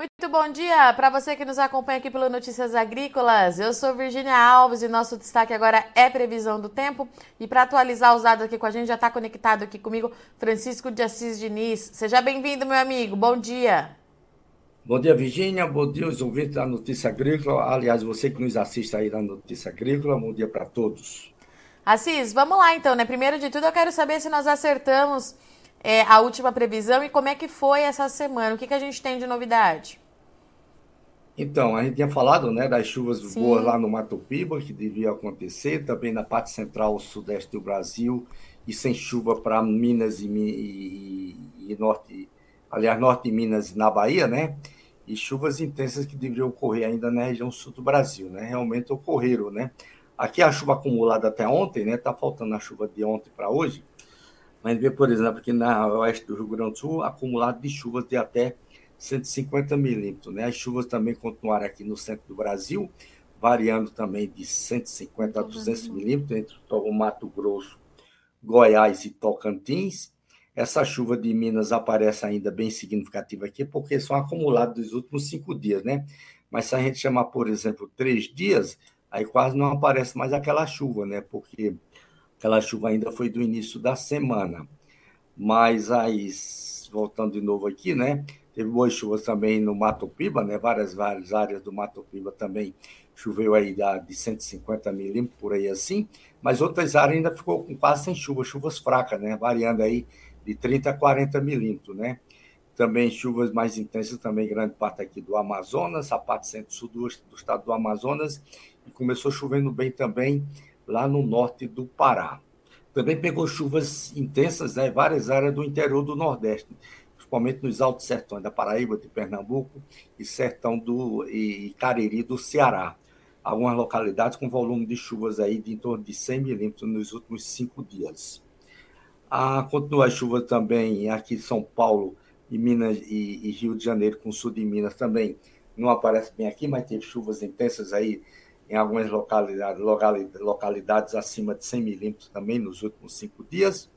Muito bom dia para você que nos acompanha aqui pelo Notícias Agrícolas. Eu sou Virginia Alves e nosso destaque agora é previsão do tempo. E para atualizar os dados aqui com a gente, já está conectado aqui comigo Francisco de Assis Diniz. Seja bem-vindo, meu amigo. Bom dia. Bom dia, Virginia. Bom dia, os ouvintes da Notícia Agrícola. Aliás, você que nos assiste aí na Notícia Agrícola, bom dia para todos. Assis, vamos lá então, né? Primeiro de tudo, eu quero saber se nós acertamos é, a última previsão e como é que foi essa semana. O que, que a gente tem de novidade? Então, a gente tinha falado né, das chuvas Sim. boas lá no Mato Piba, que devia acontecer, também na parte central sudeste do Brasil, e sem chuva para Minas e, e, e, norte, aliás, norte de Minas e na Bahia, né? E chuvas intensas que deveriam ocorrer ainda na região sul do Brasil, né? Realmente ocorreram, né? Aqui a chuva acumulada até ontem, né? Tá faltando a chuva de ontem para hoje, mas vê, por exemplo, que na oeste do Rio Grande do Sul, acumulado de chuvas de até 150 milímetros. Né? As chuvas também continuaram aqui no centro do Brasil, variando também de 150 a 200 milímetros entre o Mato Grosso, Goiás e Tocantins. Essa chuva de Minas aparece ainda bem significativa aqui, porque são acumulados dos últimos cinco dias, né? Mas se a gente chamar, por exemplo, três dias, aí quase não aparece mais aquela chuva, né? Porque Aquela chuva ainda foi do início da semana. Mas aí, voltando de novo aqui, né? Teve boas chuvas também no Mato Piba, né? Várias, várias áreas do Mato Piba também choveu aí de 150 milímetros, por aí assim. Mas outras áreas ainda ficou com quase sem chuva, chuvas fracas, né? Variando aí de 30 a 40 milímetros, né? Também chuvas mais intensas, também grande parte aqui do Amazonas, a parte centro-sul do, do estado do Amazonas, e começou chovendo bem também lá no norte do Pará. Também pegou chuvas intensas né, várias áreas do interior do Nordeste, principalmente nos altos sertões da Paraíba, de Pernambuco e sertão do e Cariri do Ceará. Algumas localidades com volume de chuvas aí de em torno de 100 milímetros nos últimos cinco dias. Ah, continua a chuva também aqui em São Paulo e Minas e, e Rio de Janeiro, com o sul de Minas também. Não aparece bem aqui, mas teve chuvas intensas aí em algumas localidades, localidades acima de 100 milímetros também nos últimos cinco dias.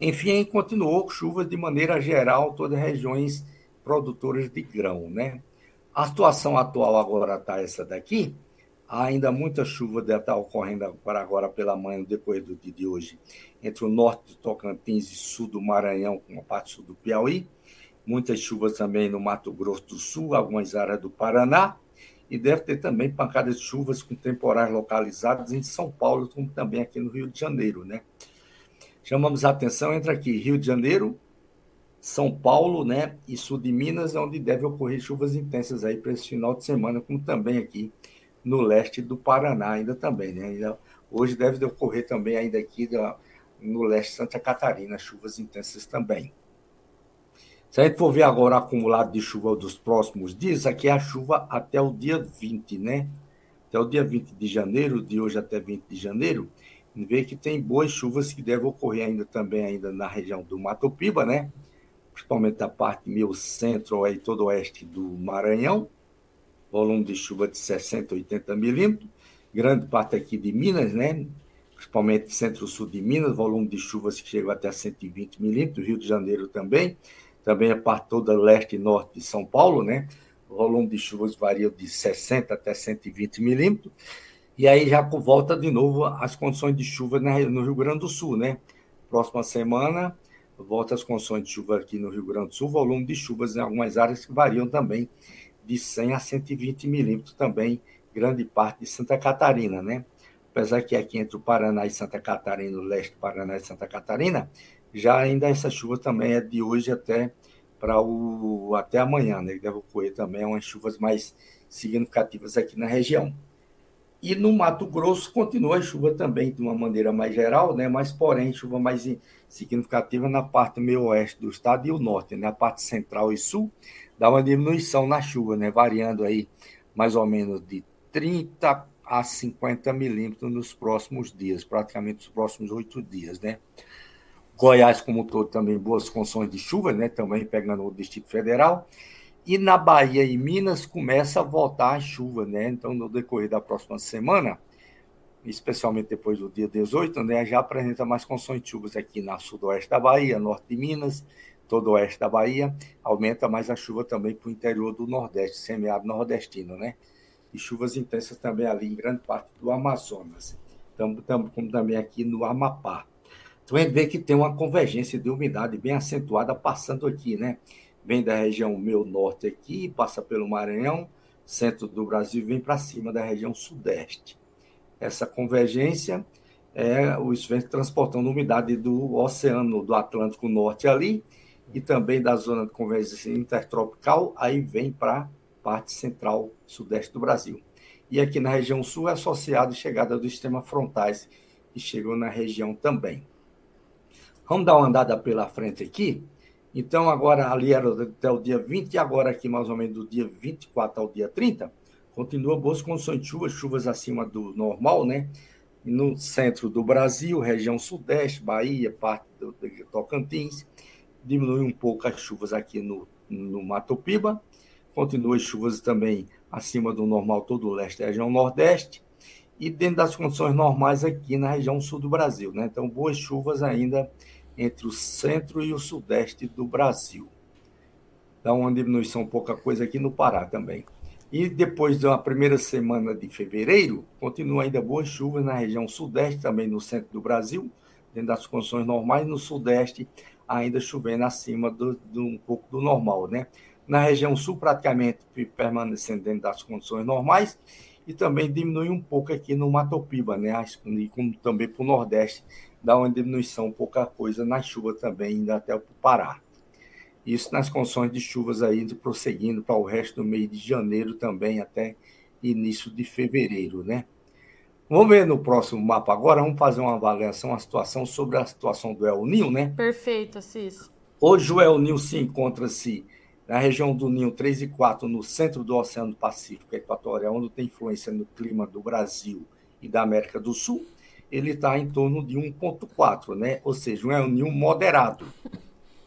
Enfim, continuou chuvas de maneira geral, todas as regiões produtoras de grão. Né? A situação atual agora está essa daqui. Ainda muita chuva deve estar ocorrendo para agora pela manhã, no decorrer do dia de hoje, entre o norte do Tocantins e sul do Maranhão, com a parte sul do Piauí. Muitas chuvas também no Mato Grosso do Sul, algumas áreas do Paraná e deve ter também pancadas de chuvas com temporais localizadas em São Paulo, como também aqui no Rio de Janeiro, né? Chamamos a atenção entre aqui Rio de Janeiro, São Paulo, né, e sul de Minas, onde deve ocorrer chuvas intensas aí para esse final de semana, como também aqui no leste do Paraná, ainda também, né? Ainda, hoje deve ocorrer também ainda aqui no leste de Santa Catarina, chuvas intensas também. Se a gente for ver agora o acumulado de chuva dos próximos dias, aqui é a chuva até o dia 20, né? Até o dia 20 de janeiro, de hoje até 20 de janeiro, vê que tem boas chuvas que devem ocorrer ainda também ainda na região do Mato Piba, né? Principalmente da parte meio centro e todo oeste do Maranhão, volume de chuva de 60, 80 milímetros, grande parte aqui de Minas, né? Principalmente centro-sul de Minas, volume de chuvas que chegam até 120 milímetros, Rio de Janeiro também, também a parte toda leste e norte de São Paulo, né? O volume de chuvas varia de 60 até 120 milímetros. E aí já volta de novo as condições de chuva no Rio Grande do Sul, né? Próxima semana volta as condições de chuva aqui no Rio Grande do Sul, volume de chuvas em algumas áreas que variam também de 100 a 120 milímetros também, grande parte de Santa Catarina, né? Apesar que aqui entre o Paraná e Santa Catarina, o leste do Paraná e Santa Catarina, já ainda essa chuva também é de hoje até para o até amanhã, né? Deve ocorrer também umas chuvas mais significativas aqui na região. E no Mato Grosso continua a chuva também de uma maneira mais geral, né? Mas porém chuva mais significativa na parte meio oeste do estado e o norte, né? A parte central e sul dá uma diminuição na chuva, né? Variando aí mais ou menos de 30 a 50 milímetros nos próximos dias, praticamente nos próximos oito dias, né? Goiás, como todo, também boas condições de chuva, né? também pegando o Distrito Federal. E na Bahia e Minas começa a voltar a chuva, né? Então, no decorrer da próxima semana, especialmente depois do dia 18, né, já apresenta mais condições de chuvas aqui na sudoeste da Bahia, norte de Minas, todo oeste da Bahia, aumenta mais a chuva também para o interior do Nordeste, semiárido nordestino, né? E chuvas intensas também ali em grande parte do Amazonas, tam, tam, como também aqui no Amapá. Então a gente vê que tem uma convergência de umidade bem acentuada passando aqui, né? Vem da região meio norte aqui, passa pelo Maranhão, centro do Brasil e vem para cima da região sudeste. Essa convergência é os ventos transportando umidade do oceano do Atlântico Norte ali e também da zona de convergência intertropical, aí vem para a parte central sudeste do Brasil. E aqui na região sul é associado a chegada dos sistemas frontais, que chegou na região também. Vamos dar uma andada pela frente aqui. Então, agora ali era até o dia 20, e agora aqui mais ou menos do dia 24 ao dia 30, continua boas condições de chuva, chuvas acima do normal, né? No centro do Brasil, região sudeste, Bahia, parte do, do Tocantins, diminui um pouco as chuvas aqui no, no Mato Piba, continua as chuvas também acima do normal todo o leste região nordeste, e dentro das condições normais aqui na região sul do Brasil, né? Então, boas chuvas ainda entre o centro e o sudeste do Brasil. Dá uma diminuição pouca coisa aqui no Pará também. E depois da primeira semana de fevereiro, continua ainda boas chuvas na região sudeste, também no centro do Brasil, dentro das condições normais, no sudeste ainda chovendo acima do, do um pouco do normal, né? Na região sul, praticamente permanecendo dentro das condições normais, e também diminui um pouco aqui no Mato Piba, né? E como também para o Nordeste, dá uma diminuição, pouca coisa na chuva também, ainda até o Pará. Isso nas condições de chuvas aí, prosseguindo para o resto do mês de janeiro também, até início de fevereiro, né? Vamos ver no próximo mapa agora, vamos fazer uma avaliação, uma situação sobre a situação do El Ninho, né? Perfeito, Assis. Hoje o El Ninho se encontra-se na região do Ninho 3 e 4, no centro do Oceano Pacífico Equatorial, onde tem influência no clima do Brasil e da América do Sul ele está em torno de 1,4, né? Ou seja, um El Ninho moderado.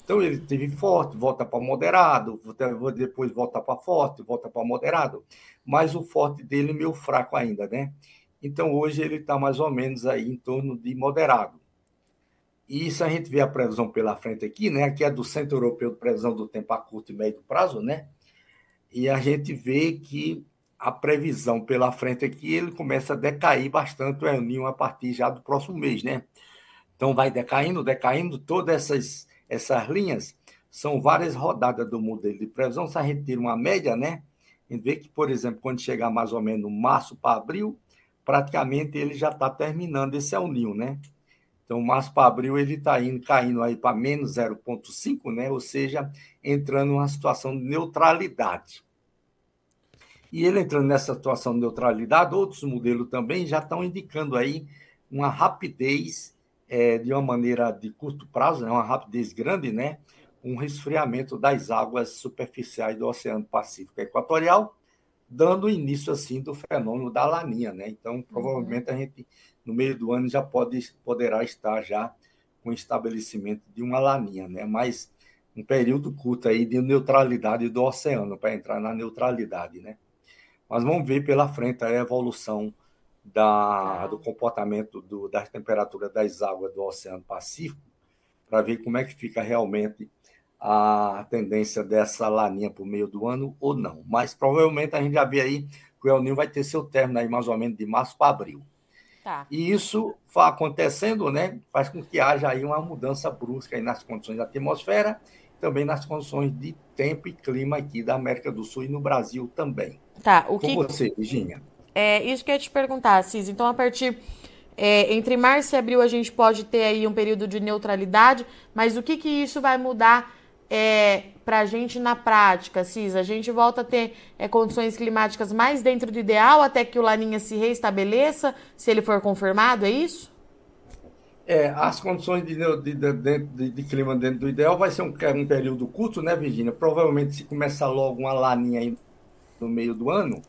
Então ele teve forte, volta para moderado, depois volta para forte, volta para moderado, mas o forte dele é meio fraco ainda, né? Então hoje ele está mais ou menos aí em torno de moderado. E isso a gente vê a previsão pela frente aqui, né? Aqui é do Centro Europeu de Previsão do Tempo a curto e médio prazo, né? E a gente vê que a previsão pela frente aqui, ele começa a decair bastante o El Ninho a partir já do próximo mês, né? Então vai decaindo, decaindo, todas essas, essas linhas são várias rodadas do modelo de previsão. Se a gente tira uma média, né? A gente vê que, por exemplo, quando chegar mais ou menos março para abril, praticamente ele já está terminando esse El Ninho, né? Então, março para abril ele está indo caindo aí para menos 0,5, né? Ou seja, entrando numa situação de neutralidade. E ele entrando nessa situação de neutralidade, outros modelos também já estão indicando aí uma rapidez é, de uma maneira de curto prazo, né, uma rapidez grande, né? Um resfriamento das águas superficiais do Oceano Pacífico Equatorial, dando início assim do fenômeno da laninha, né? Então, provavelmente a gente no meio do ano já pode poderá estar já com o estabelecimento de uma laninha, né? Mas um período curto aí de neutralidade do oceano para entrar na neutralidade, né? Mas vamos ver pela frente a evolução da, do comportamento do, das temperaturas das águas do Oceano Pacífico, para ver como é que fica realmente a tendência dessa laninha para o meio do ano ou não. Mas provavelmente a gente já vê aí que o El Ninho vai ter seu término aí mais ou menos de março para abril. Tá. E isso acontecendo, né, faz com que haja aí uma mudança brusca nas condições da atmosfera, também nas condições de tempo e clima aqui da América do Sul e no Brasil também. Tá, o que. Com você, Virginia. É isso que eu ia te perguntar, Cis. Então, a partir. É, entre março e abril a gente pode ter aí um período de neutralidade, mas o que, que isso vai mudar é, para a gente na prática, Cis? A gente volta a ter é, condições climáticas mais dentro do ideal até que o Laninha se reestabeleça, se ele for confirmado, é isso? É, as condições de, de, de, de, clima dentro do ideal vai ser um, um período curto, né, Virginia? Provavelmente se começar logo uma laninha aí no meio do ano,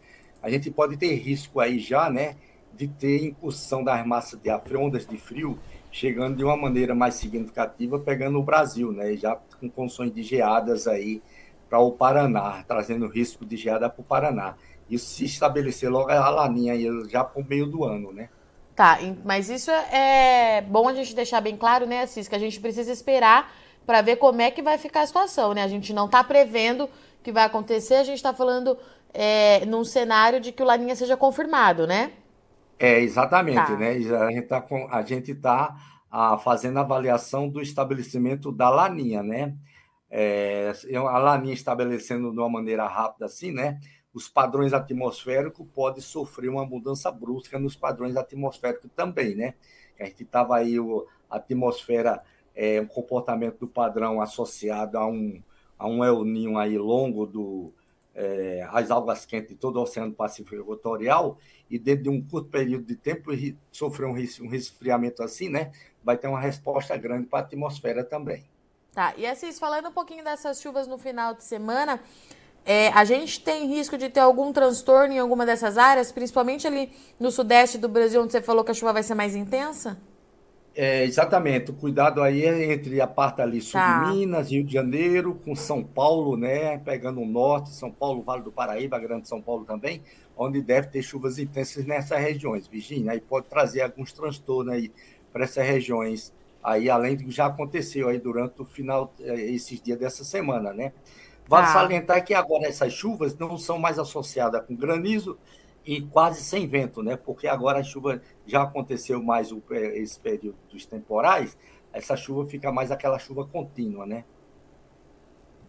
a gente pode ter risco aí já, né, de ter incursão das massas de ar, ondas de frio, chegando de uma maneira mais significativa, pegando o Brasil, né, já com condições de geadas aí para o Paraná, trazendo risco de geada para o Paraná. Isso se estabelecer logo a laninha aí já para o meio do ano, né? Tá, mas isso é bom a gente deixar bem claro, né, Assis, que a gente precisa esperar para ver como é que vai ficar a situação, né? A gente não está prevendo o que vai acontecer, a gente está falando é, num cenário de que o Laninha seja confirmado, né? É, exatamente, tá. né? A gente está a gente tá, a, fazendo a avaliação do estabelecimento da Laninha, né? É, a Laninha estabelecendo de uma maneira rápida assim, né? Os padrões atmosféricos podem sofrer uma mudança brusca nos padrões atmosféricos também, né? A gente estava aí, o, a atmosfera, é, um comportamento do padrão associado a um, a um El Ninho aí longo do, é, as algas quentes de todo o Oceano Pacífico Equatorial, e dentro de um curto período de tempo sofrer um, um resfriamento assim, né? Vai ter uma resposta grande para a atmosfera também. Tá, e assim, falando um pouquinho dessas chuvas no final de semana, é, a gente tem risco de ter algum transtorno em alguma dessas áreas, principalmente ali no sudeste do Brasil, onde você falou que a chuva vai ser mais intensa? É, exatamente. O cuidado aí é entre a parte ali sul tá. de Minas, Rio de Janeiro, com São Paulo, né? Pegando o norte, São Paulo, Vale do Paraíba, Grande São Paulo também, onde deve ter chuvas intensas nessas regiões, Virginia. Aí pode trazer alguns transtornos aí para essas regiões, aí além do que já aconteceu aí durante o final, eh, esses dias dessa semana, né? Vale tá. salientar que agora essas chuvas não são mais associadas com granizo, e quase sem vento, né? Porque agora a chuva já aconteceu mais o, esse período dos temporais, essa chuva fica mais aquela chuva contínua, né?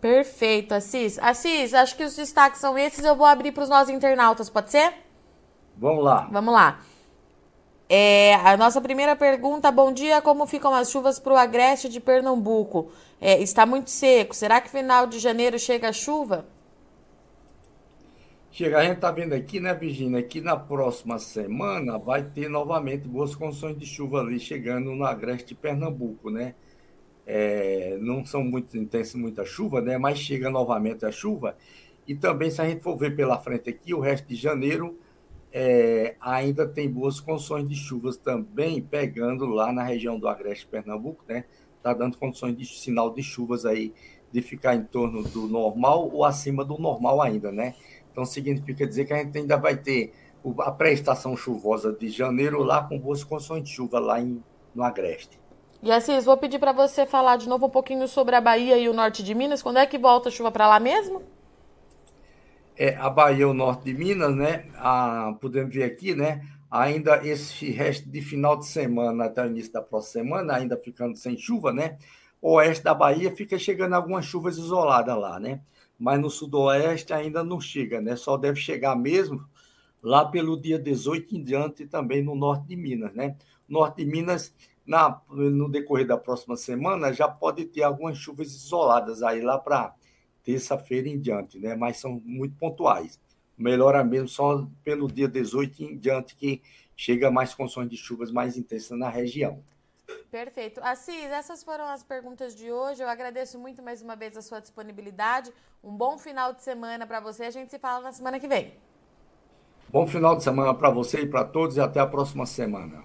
Perfeito, Assis. Assis, acho que os destaques são esses. Eu vou abrir para os nossos internautas, pode ser? Vamos lá. Vamos lá. É, a nossa primeira pergunta: bom dia, como ficam as chuvas para o agreste de Pernambuco? É, está muito seco. Será que final de janeiro chega a chuva? Chega, a gente está vendo aqui, né, Virginia, que na próxima semana vai ter novamente boas condições de chuva ali chegando no agreste de Pernambuco, né? É, não são muito intensas muita chuva, né? Mas chega novamente a chuva. E também, se a gente for ver pela frente aqui, o resto de janeiro é, ainda tem boas condições de chuvas também, pegando lá na região do agreste Pernambuco, né? Está dando condições de sinal de chuvas aí de ficar em torno do normal ou acima do normal ainda, né? Então, significa dizer que a gente ainda vai ter a pré-estação chuvosa de janeiro lá com boas condições de chuva lá em, no Agreste. E Assis, vou pedir para você falar de novo um pouquinho sobre a Bahia e o norte de Minas. Quando é que volta a chuva para lá mesmo? É, a Bahia o norte de Minas, né? Ah, podemos ver aqui, né? Ainda esse resto de final de semana até o início da próxima semana, ainda ficando sem chuva, né? O oeste da Bahia fica chegando algumas chuvas isoladas lá, né? mas no sudoeste ainda não chega, né? Só deve chegar mesmo lá pelo dia 18 em diante também no norte de Minas, né? Norte de Minas, na, no decorrer da próxima semana, já pode ter algumas chuvas isoladas aí lá para terça-feira em diante, né? Mas são muito pontuais. Melhora mesmo só pelo dia 18 em diante que chega mais condições de chuvas mais intensas na região. Perfeito. Assis, essas foram as perguntas de hoje. Eu agradeço muito mais uma vez a sua disponibilidade. Um bom final de semana para você. A gente se fala na semana que vem. Bom final de semana para você e para todos e até a próxima semana.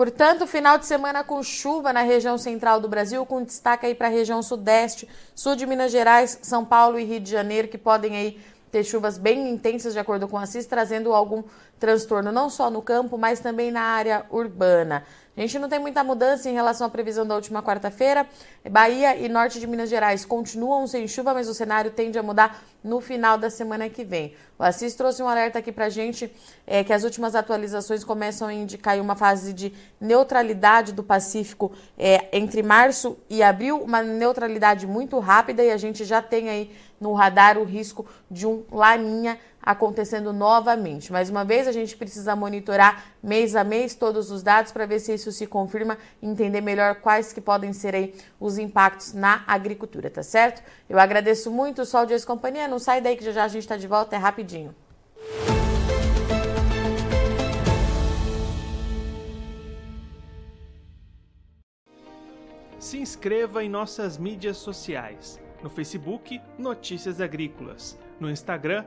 Portanto, final de semana com chuva na região central do Brasil, com destaque aí para a região sudeste, sul de Minas Gerais, São Paulo e Rio de Janeiro, que podem aí ter chuvas bem intensas, de acordo com a CIS, trazendo algum transtorno não só no campo, mas também na área urbana. A gente não tem muita mudança em relação à previsão da última quarta-feira. Bahia e norte de Minas Gerais continuam sem chuva, mas o cenário tende a mudar no final da semana que vem. O Assis trouxe um alerta aqui pra gente é, que as últimas atualizações começam a indicar uma fase de neutralidade do Pacífico é, entre março e abril, uma neutralidade muito rápida e a gente já tem aí no radar o risco de um laninha acontecendo novamente. Mais uma vez, a gente precisa monitorar mês a mês todos os dados para ver se isso se confirma e entender melhor quais que podem ser aí os impactos na agricultura, tá certo? Eu agradeço muito o Sol de Ex-Companhia. Não sai daí que já já a gente está de volta, é rapidinho. Se inscreva em nossas mídias sociais. No Facebook, Notícias Agrícolas. No Instagram,